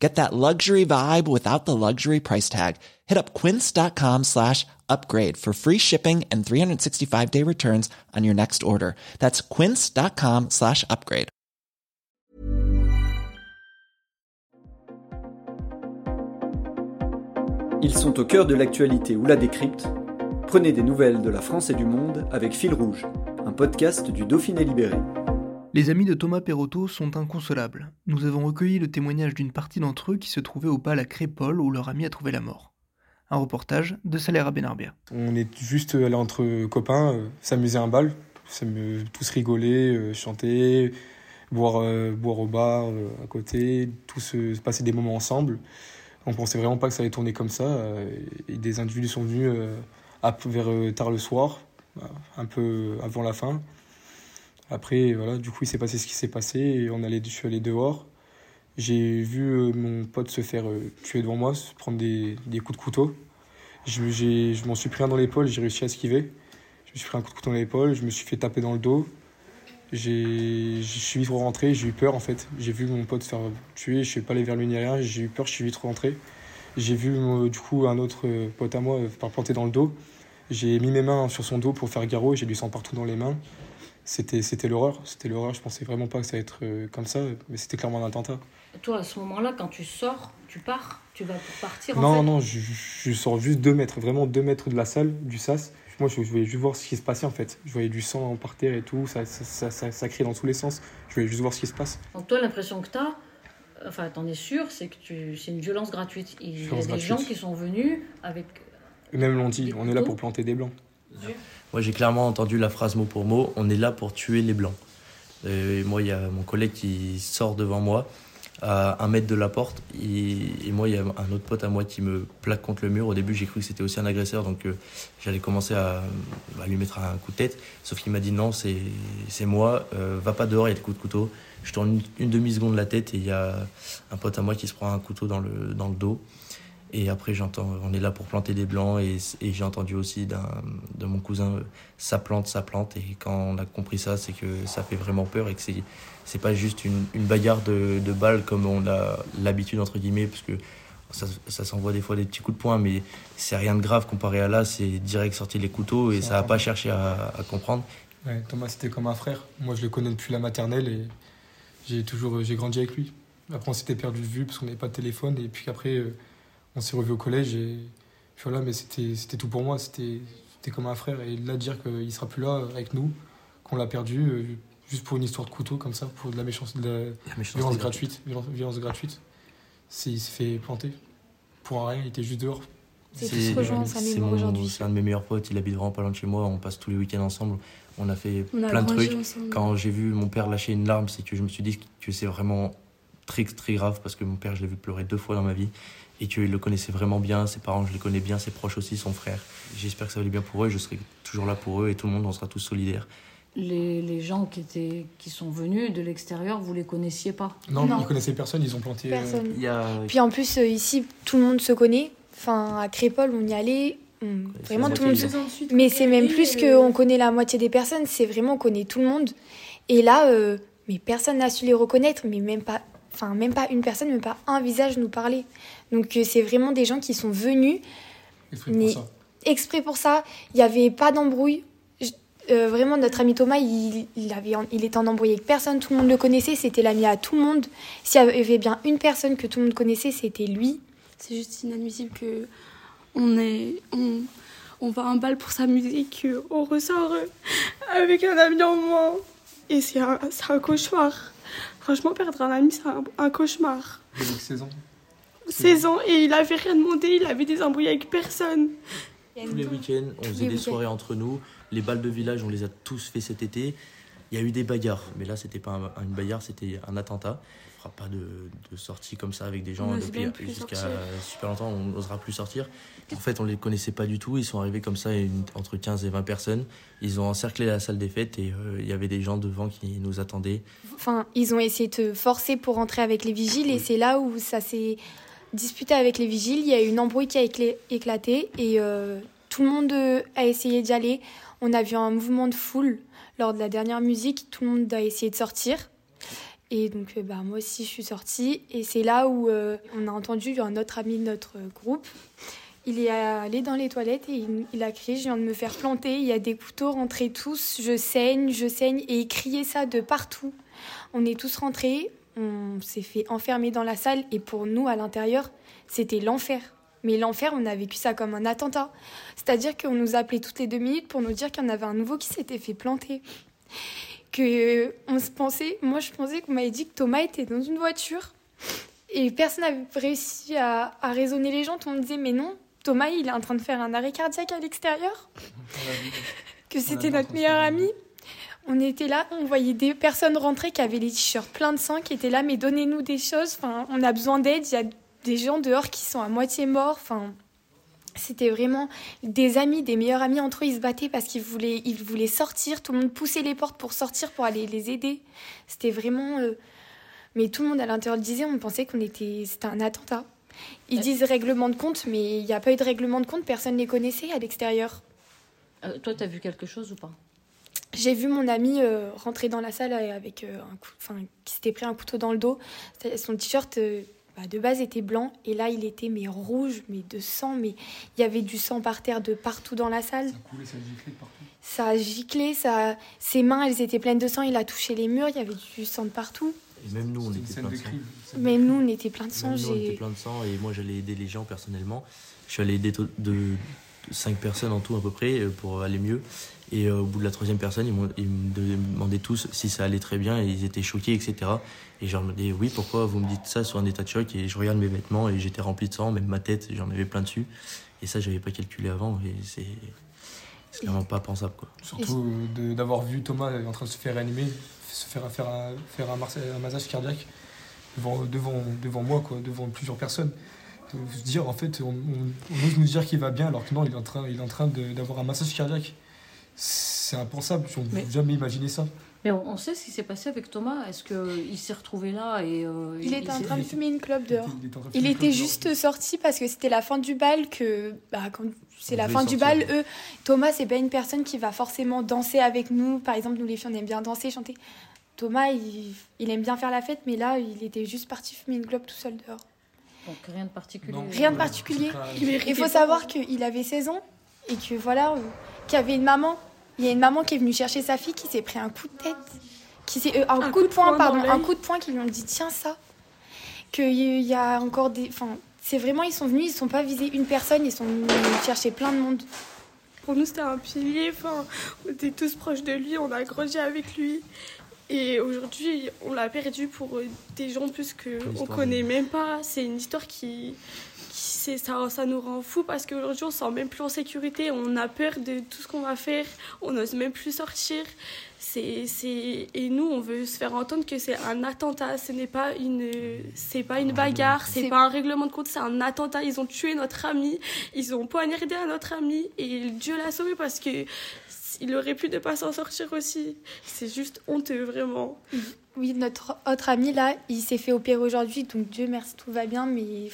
Get that luxury vibe without the luxury price tag. Hit up quince.com slash upgrade for free shipping and 365 day returns on your next order. That's quince.com slash upgrade. Ils sont au cœur de l'actualité ou la décrypte. Prenez des nouvelles de la France et du monde avec Fil Rouge, un podcast du Dauphiné Libéré. Les amis de Thomas Perotto sont inconsolables. Nous avons recueilli le témoignage d'une partie d'entre eux qui se trouvaient au bal à Crépole où leur ami a trouvé la mort. Un reportage de Salera Benarbia. On est juste allé entre copains, euh, s'amuser à un bal, tous rigoler, euh, chanter, boire, euh, boire au bar à côté, tous passer des moments ensemble. On pensait vraiment pas que ça allait tourner comme ça. Et des individus sont venus vers tard le soir, un peu avant la fin. Après, voilà, du coup, il s'est passé ce qui s'est passé on allait, je suis allé dehors. J'ai vu mon pote se faire tuer devant moi, se prendre des, des coups de couteau. Je, je m'en suis pris un dans l'épaule, j'ai réussi à esquiver. Je me suis pris un coup de couteau dans l'épaule, je me suis fait taper dans le dos. Je suis vite rentré, j'ai eu peur en fait. J'ai vu mon pote se faire tuer, je ne suis pas allé vers lui ni rien, j'ai eu peur, je suis vite rentré. J'ai vu du coup un autre pote à moi par planter dans le dos. J'ai mis mes mains sur son dos pour faire garrot, j'ai du sang partout dans les mains. C'était, c'était l'horreur, c'était l'horreur. Je pensais vraiment pas que ça allait être comme ça, mais c'était clairement un attentat. Toi, à ce moment-là, quand tu sors, tu pars? Tu vas pour partir Non, en fait? non, je, je, sors juste deux mètres, vraiment deux mètres de la salle, du sas. Moi, je, voulais juste voir ce qui se passait en fait. Je voyais du sang par terre et tout, ça, ça, ça, ça, criait dans tous les sens. Je voulais juste voir ce qui se passe. Donc, toi, l'impression que tu as, enfin, t'en es sûr, c'est que tu... c'est une violence gratuite. Il y a des gens qui sont venus avec. Même l'ont dit, on est là pour planter des blancs. Moi, j'ai clairement entendu la phrase mot pour mot on est là pour tuer les blancs. Moi, il y a mon collègue qui sort devant moi à un mètre de la porte. Et, moi, il y a un autre pote à moi qui me plaque contre le mur. Au début, j'ai cru que c'était aussi un agresseur, donc euh, j'allais commencer à, lui mettre un coup de tête. Sauf qu'il m'a dit non, c'est moi, euh, va pas dehors, il y a des coups de couteau. Je tourne une, demi-seconde la tête et il y a un pote à moi qui se prend un couteau dans le, dans le dos. Et après, j'entends, on est là pour planter des blancs. Et, et j'ai entendu aussi de mon cousin, euh, ça plante, ça plante. Et quand on a compris ça, c'est que ça fait vraiment peur et que c'est, c'est pas juste une, une bagarre de, de, balles comme on a l'habitude, entre guillemets, parce que ça, ça s'envoie des fois des petits coups de poing, mais c'est rien de grave comparé à là. C'est direct sorti les couteaux et ça n'a pas cherché à, à comprendre. Ouais, Thomas, c'était comme un frère. Moi, je le connais depuis la maternelle et j'ai toujours j'ai grandi avec lui. Après, on s'était perdu de vue parce qu'on n'avait pas de téléphone. Et puis après, euh, on s'est revu au collège et voilà, mais c'était, c'était tout pour moi, c'était, c'était comme un frère. Et là, dire qu'il sera plus là avec nous, qu'on l'a perdu, euh, juste pour une histoire de couteau comme ça, pour de la, méchanceté, de la, violence gratuite, violence, gratuite, c'est, il s'est fait planter. Pour un rien, il était juste dehors. C'est un de mes meilleurs potes, il habite vraiment pas loin de chez moi, on passe tous les week-ends ensemble, on a fait plein de trucs. Quand j'ai vu mon père lâcher une larme, c'est que je me suis dit que c'est vraiment très, très grave parce que mon père, je l'ai vu pleurer deux fois dans ma vie et qu'il le connaissait vraiment bien, ses parents, je les connais bien, ses proches aussi, son frère. J'espère que ça va aller bien pour eux, je serai toujours là pour eux et tout le monde, on sera tous solidaires. Les, les gens qui, étaient, qui sont venus de l'extérieur, vous les connaissiez pas? Non, ils connaissaient personne, ils ont planté. Euh, personne. Puis en plus, euh, ici, tout le monde se connaît. Enfin, à Crépole, on y allait. vraiment tout le monde. Se... Mais c'est même plus qu'on connaît la moitié des personnes, c'est vraiment on connaît tout le monde. Et là, euh, mais personne n'a su les reconnaître, mais même pas, enfin même pas une personne, même pas un visage nous parler. Donc euh, c'est vraiment des gens qui sont venus. Exprès pour ça. Exprès pour ça. Il n'y avait pas d'embrouille. Euh, vraiment, notre ami Thomas, il, il, avait, il était en embrouille avec personne. Tout le monde le connaissait. C'était l'ami à tout le monde. S'il y avait bien une personne que tout le monde connaissait, c'était lui. C'est juste inadmissible que on est, on, on va à un bal pour s'amuser, qu'on ressort avec un ami en moins. Et c'est un, un, cauchemar. Franchement, perdre un ami, c'est un, un, cauchemar. Avec 16 ans 16 ans et il avait rien demandé, il avait des embrouilles avec personne. Tous les week-ends, on faisait des soirées entre nous. Les balles de village, on les a tous fait cet été. Il y a eu des bagarres, mais là, c'était pas une bagarre, c'était un attentat. On fera pas de, de sortie comme ça avec des gens depuis jusqu'à super longtemps, on n'osera plus sortir. En fait, on les connaissait pas du tout. Ils sont arrivés comme ça, entre 15 et 20 personnes. Ils ont encerclé la salle des fêtes et euh, il y avait des gens devant qui nous attendaient. Enfin, ils ont essayé de te forcer pour rentrer avec les vigiles et c'est là où ça s'est disputé avec les vigiles. Il y a eu une embrouille qui a éclaté et euh, tout le monde a essayé d'y aller. On a vu un mouvement de foule lors de la dernière musique. Tout le monde a essayé de sortir. Et donc, euh, bah, moi aussi, je suis sortie. Et c'est là où euh, on a entendu un autre ami de notre groupe. Il est allé dans les toilettes et il, a crié Je viens de me faire planter. Il y a des couteaux rentrés tous. Je saigne, je saigne. Et il criait ça de partout. On est tous rentrés. On s'est fait enfermer dans la salle. Et pour nous, à l'intérieur, c'était l'enfer. Mais l'enfer, on a vécu ça comme un attentat. C'est-à-dire qu'on nous appelait toutes les deux minutes pour nous dire qu'il y en avait un nouveau qui s'était fait planter. Que on se pensait, moi je pensais qu'on m'avait dit que Thomas était dans une voiture et personne n'avait réussi à, raisonner les gens. On me disait mais non, Thomas il est en train de faire un arrêt cardiaque à l'extérieur. que c'était notre meilleur ami. On était là, on voyait des personnes rentrer qui avaient les t-shirts pleins de sang, qui étaient là, mais donnez-nous des choses. Enfin, on a besoin d'aide. Il y a des gens dehors qui sont à moitié morts. Enfin, c'était vraiment des amis, des meilleurs amis entre eux. Ils se battaient parce qu'ils voulaient, ils voulaient sortir. Tout le monde poussait les portes pour sortir, pour aller les aider. C'était vraiment. Euh, mais tout le monde à l'intérieur le disait. On pensait qu'on était, c'était un attentat. Ils euh. disent règlement de compte, mais il n'y a pas eu de règlement de compte. Personne ne les connaissait à l'extérieur. Euh, toi, tu as vu quelque chose ou pas? J'ai vu mon ami rentrer dans la salle avec un coup, enfin, qui s'était pris un couteau dans le dos. Son t-shirt bah, de base était blanc et là il était mais rouge, mais de sang, mais il y avait du sang par terre de partout dans la salle. Ça coulait, ça giclait partout. Ça a giclé, ça... ses mains elles étaient pleines de sang, il a touché les murs, il y avait du sang de partout. Et même nous on était plein de sang. Même nous on était plein de sang. Nous, on était plein de sang et moi j'allais aider les gens personnellement. Je suis allé aider de 5 personnes en tout à peu près euh, pour aller mieux. Et euh, au bout de la troisième personne, ils, me demandaient tous si ça allait très bien et ils étaient choqués, etc. Et je leur disais oui, pourquoi vous me dites ça sur un état de choc? Et je regarde mes vêtements et j'étais rempli de sang, même ma tête, j'en avais plein dessus. Et ça, j'avais pas calculé avant et c'est vraiment pas pensable. Quoi. Surtout d'avoir vu Thomas en train de se faire réanimer, se faire, faire, un, faire un, massage cardiaque devant, devant, devant moi, quoi, devant plusieurs personnes se dire en fait on, on, ose nous dire qu'il va bien alors que non il est en train il est en train d'avoir un massage cardiaque c'est impensable. On ne jamais imaginé ça. Mais on, sait ce qui s'est passé avec Thomas. Est-ce qu'il s'est retrouvé là et euh, il, était en train de fumer une clope dehors. Il était, juste sorti parce que c'était la fin du bal. Que bah, quand c'est la fin du bal, eux, Thomas c'est pas une personne qui va forcément danser avec nous. Par exemple, nous les filles on aime bien danser, chanter. Thomas il, aime bien faire la fête, mais là il était juste parti fumer une clope tout seul dehors. Donc rien de particulier. rien de particulier. Il faut savoir qu'il avait 16 ans et que voilà, qu'il y avait une maman il y a une maman qui est venue chercher sa fille qui s'est pris un coup de tête. Qui s'est, euh, un, coup, de poing, pardon. Un coup de poing qui lui ont dit tiens ça. Qu'il y a encore des. Enfin, c'est vraiment, ils sont venus, ils ne sont pas visés une personne, ils sont venus chercher plein de monde. Pour nous, c'était un pilier. Enfin, on était tous proches de lui, on a grandi avec lui. Et aujourd'hui, on l'a perdu pour euh, des gens plus qu'on connaît même pas. C'est une histoire qui, ça, ça nous rend fou parce qu'aujourd'hui on se sent même plus en sécurité, on a peur de tout ce qu'on va faire, on n'ose même plus sortir. C'est, c'est... Et nous, on veut se faire entendre que c'est un attentat, ce n'est pas une, c'est pas une bagarre, c'est, pas un règlement de compte, c'est un attentat. Ils ont tué notre ami, ils ont poignardé à notre ami. Et Dieu l'a sauvé parce que il aurait pu ne pas s'en sortir aussi. C'est juste honteux, vraiment. Oui, notre autre ami là, il s'est fait opérer aujourd'hui, donc Dieu merci, tout va bien, mais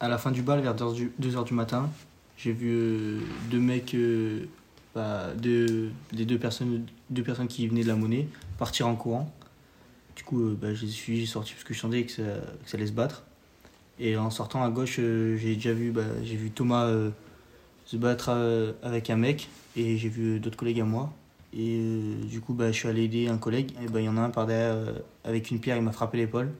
à la fin du bal, vers 2h du matin, j'ai vu euh, deux mecs, euh, bah, deux, les deux personnes, deux personnes qui venaient de la monnaie partir en courant. Du coup, euh, bah, j'ai sorti parce que je sentais que ça, que ça, allait se battre. Et en sortant à gauche, j'ai déjà vu, bah, j'ai vu Thomas se battre avec un mec et j'ai vu d'autres collègues à moi. Et du coup, bah, je suis allé aider un collègue. Bah, il y en a un par derrière avec une pierre, il m'a frappé l'épaule.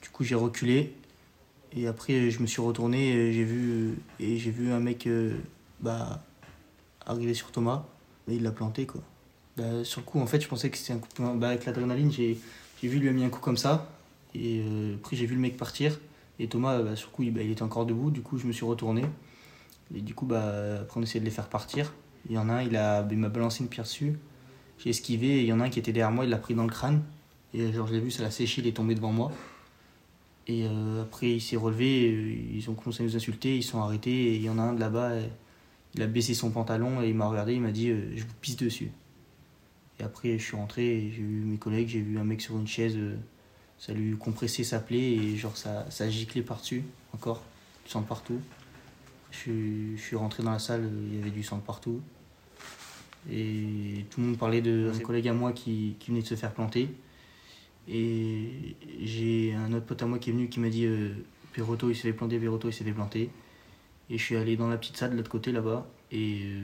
Du coup, j'ai reculé et après, je me suis retourné et j'ai vu, et j'ai vu un mec euh, bah, arriver sur Thomas. Et il l'a planté, quoi. Bah, sur le coup, en fait, je pensais que c'était un coup bah, avec l'adrénaline, j'ai, j'ai vu lui a mis un coup comme ça. Et euh, après, j'ai vu le mec partir. Et Thomas, bah, sur le coup, il, bah, il, était encore debout. Du coup, je me suis retourné. Et du coup, bah, après, on essayait de les faire partir. Il y en a un, il, m'a balancé une pierre dessus. J'ai esquivé et il y en a un qui était derrière moi, il l'a pris dans le crâne. Et genre, je l'ai vu, ça l'a séché, il est tombé devant moi. Et euh, après, il s'est relevé, ils ont commencé à nous insulter, ils sont arrêtés. Et il y en a un de là-bas, il a baissé son pantalon et il m'a regardé, il m'a dit Je vous pisse dessus. Et après, je suis rentré, j'ai vu mes collègues, j'ai vu un mec sur une chaise, ça lui compressait sa plaie et genre ça, ça giclait par-dessus, encore, du sang partout. Je, je suis rentré dans la salle, il y avait du sang partout. Et tout le monde parlait de un collègue à moi qui, qui, venait de se faire planter. Et j'ai un autre pote à moi qui est venu qui m'a dit euh, Perotto il s'est fait planter, Perotto il s'est fait planter. Et je suis allé dans la petite salle de l'autre côté là-bas. Et euh,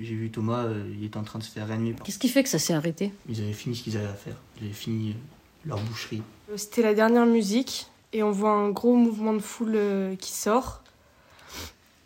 j'ai vu Thomas, euh, il était en train de se faire réanimer. Qu'est-ce qui fait que ça s'est arrêté? Ils avaient fini ce qu'ils avaient à faire. Ils avaient fini euh, leur boucherie. C'était la dernière musique. Et on voit un gros mouvement de foule qui sort.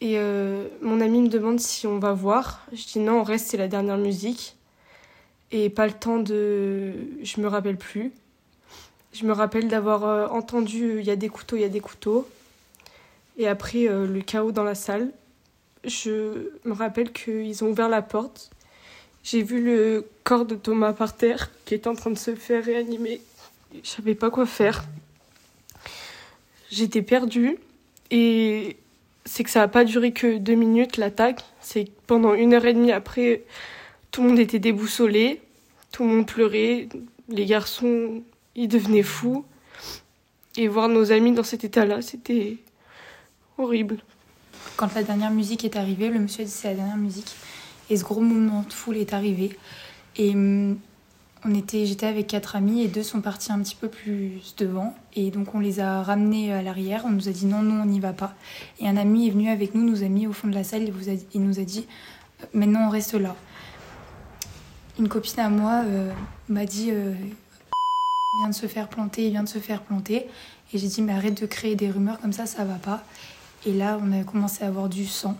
Et euh, mon ami me demande si on va voir. Je dis non, on reste, c'est la dernière musique. Et pas le temps de. Je me rappelle plus. Je me rappelle d'avoir euh, entendu il y a des couteaux, il y a des couteaux. Et après, euh, le chaos dans la salle. Je me rappelle qu'ils ont ouvert la porte. J'ai vu le corps de Thomas par terre qui était en train de se faire réanimer. Je savais pas quoi faire. J'étais perdue. Et c'est que ça n'a pas duré que deux minutes l'attaque. C'est pendant une heure et demie après, tout le monde était déboussolé, tout le monde pleurait, les garçons, ils devenaient fous. Et voir nos amis dans cet état-là, c'était horrible. Quand la dernière musique est arrivée, le monsieur a dit c'est la dernière musique. Et ce gros mouvement de foule est arrivé. Et hum, on était, j'étais avec quatre amis et deux sont partis un petit peu plus devant. Et donc on les a ramenés à l'arrière. On nous a dit non, non, on n'y va pas. Et un ami est venu avec nous, nous a mis au fond de la salle et il nous a dit euh, maintenant on reste là. Une copine à moi euh, m'a dit euh, il vient de se faire planter, il vient de se faire planter. Et j'ai dit mais arrête de créer des rumeurs comme ça, ça va pas. Et là on a commencé à avoir du sang.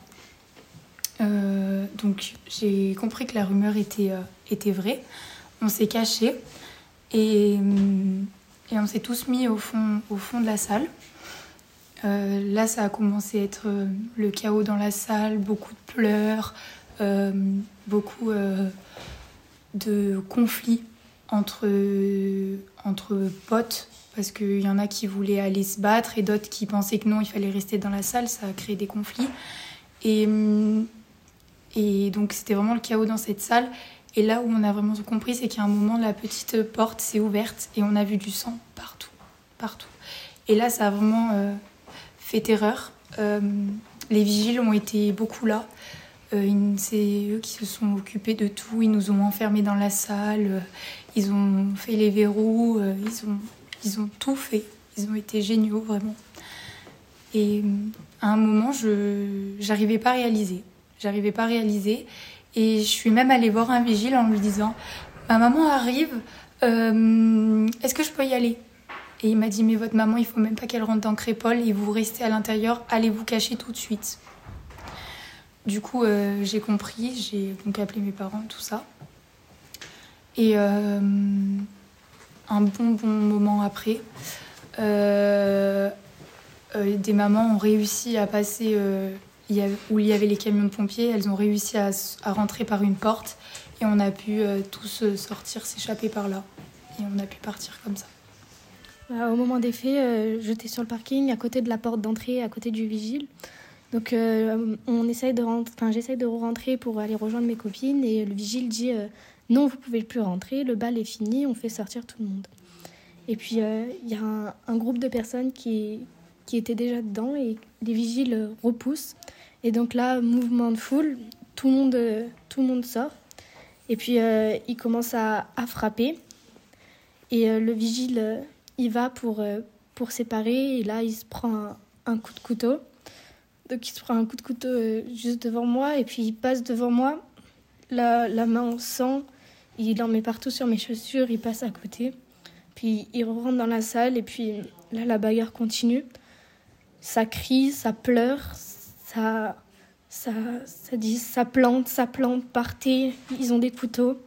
donc j'ai compris que la rumeur était, était vraie on s'est caché et, euh, et on s'est tous mis au fond, au fond de la salle. Euh, là, ça a commencé à être euh, le chaos dans la salle, beaucoup de pleurs, beaucoup de conflits entre, entre potes, parce qu'il y en a qui voulaient aller se battre et d'autres qui pensaient que non, il fallait rester dans la salle, ça a créé des conflits. Et, et donc c'était vraiment le chaos dans cette salle. Et là où on a vraiment compris, c'est qu'à un moment, la petite porte s'est ouverte et on a vu du sang partout, partout. Et là, ça a vraiment euh, fait terreur. Euh, les vigiles ont été beaucoup là. Euh, c'est eux qui se sont occupés de tout. Ils nous ont enfermés dans la salle. ils ont fait les verrous. ils, ont, ils ont tout fait. Ils ont été géniaux, vraiment. Et à un moment, je n'arrivais pas à réaliser. J'arrivais pas à réaliser. Et je suis même allée voir un vigile en lui disant Ma maman arrive, euh, est-ce que je peux y aller? Et il m'a dit Mais votre maman, il faut même pas qu'elle rentre dans Crépole et vous restez à l'intérieur, allez vous cacher tout de suite. Du coup, euh, j'ai compris, j'ai donc appelé mes parents, tout ça. Et euh, un bon, bon moment après, des mamans ont réussi à passer où il y avait les camions de pompiers, elles ont réussi à, rentrer par une porte et on a pu euh, tous euh, sortir, s'échapper par là. Et on a pu partir comme ça. Bah, au moment des faits, euh, j'étais sur le parking à côté de la porte d'entrée, à côté du vigile. Donc on essaye de enfin, j'essaye de rentrer pour aller rejoindre mes copines et le vigile dit non, vous pouvez plus rentrer, le bal est fini, on fait sortir tout le monde. Et puis il y a un, un, groupe de personnes qui, qui étaient déjà dedans et les vigiles repoussent. Et donc là, mouvement de foule, tout le monde, tout le monde sort. Et puis euh, il commence à, frapper. Et euh, le vigile, euh, il va pour, pour séparer. Et là, il se prend un, coup de couteau. Donc il se prend un coup de couteau juste devant moi. Et puis il passe devant moi, la, la main en sang. Il en met partout sur mes chaussures. Il passe à côté. Puis il rentre dans la salle. Et puis là, la bagarre continue. Ça crie, ça pleure, ça, ça, ça dit, ça plante, ça plante, partez, ils ont des couteaux.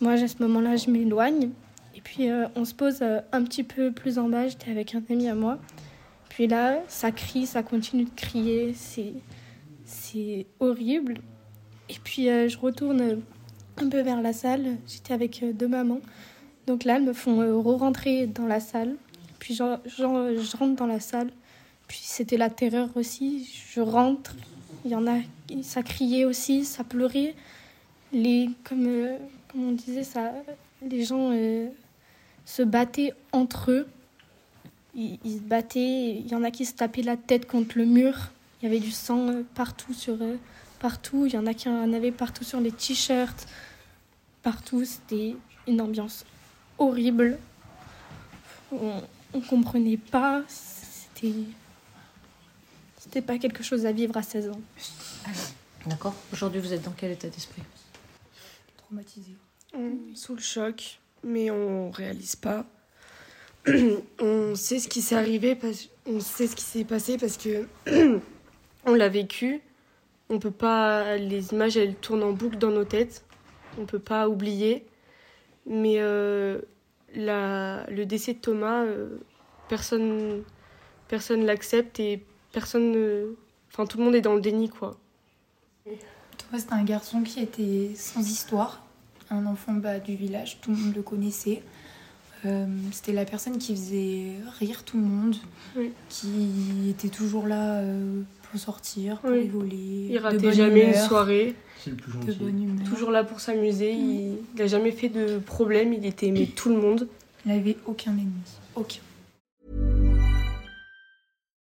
moi, à ce moment-là, je m'éloigne. Et puis, euh, on se pose euh, un petit peu plus en bas, j'étais avec un ami à moi. Puis là, ça crie, ça continue de crier, c'est, horrible. Et puis, euh, je retourne un peu vers la salle. J'étais avec deux mamans. Donc là, elles me font re-rentrer dans la salle. Puis je rentre dans la salle. Puis c'était la terreur aussi. Je rentre, il y en a, ça criait aussi, ça pleurait. Les, comme, euh, comme on disait, ça, les gens euh, se battaient entre eux. Ils, se battaient, il y en a qui se tapaient la tête contre le mur. Il y avait du sang euh, partout sur partout. Il y en a qui en avaient partout sur les t-shirts, partout. C'était une ambiance horrible. On, on comprenait pas. C'était c'était pas quelque chose à vivre à 16 ans. D'accord. Aujourd'hui, vous êtes dans quel état d'esprit? Traumatisé. Sous le choc, mais on réalise pas. on sait ce qui s'est arrivé, parce... on sait ce qui s'est passé parce que on l'a vécu. On peut pas. Les images, elles tournent en boucle dans nos têtes. On peut pas oublier. Mais euh, la... le décès de Thomas, euh, personne personne l'accepte et personne Enfin, tout le monde est dans le déni, quoi. Toi, c'était un garçon qui était sans histoire, un enfant bas du village, tout le monde le connaissait. Euh, c'était la personne qui faisait rire tout le monde, qui était toujours là euh, pour sortir, pour rigoler. Il ratait jamais une soirée. De bonne humeur. Toujours là pour s'amuser. Il n'a jamais fait de problème. Il était aimé tout le monde. Il n'avait aucun ennemi. Aucun.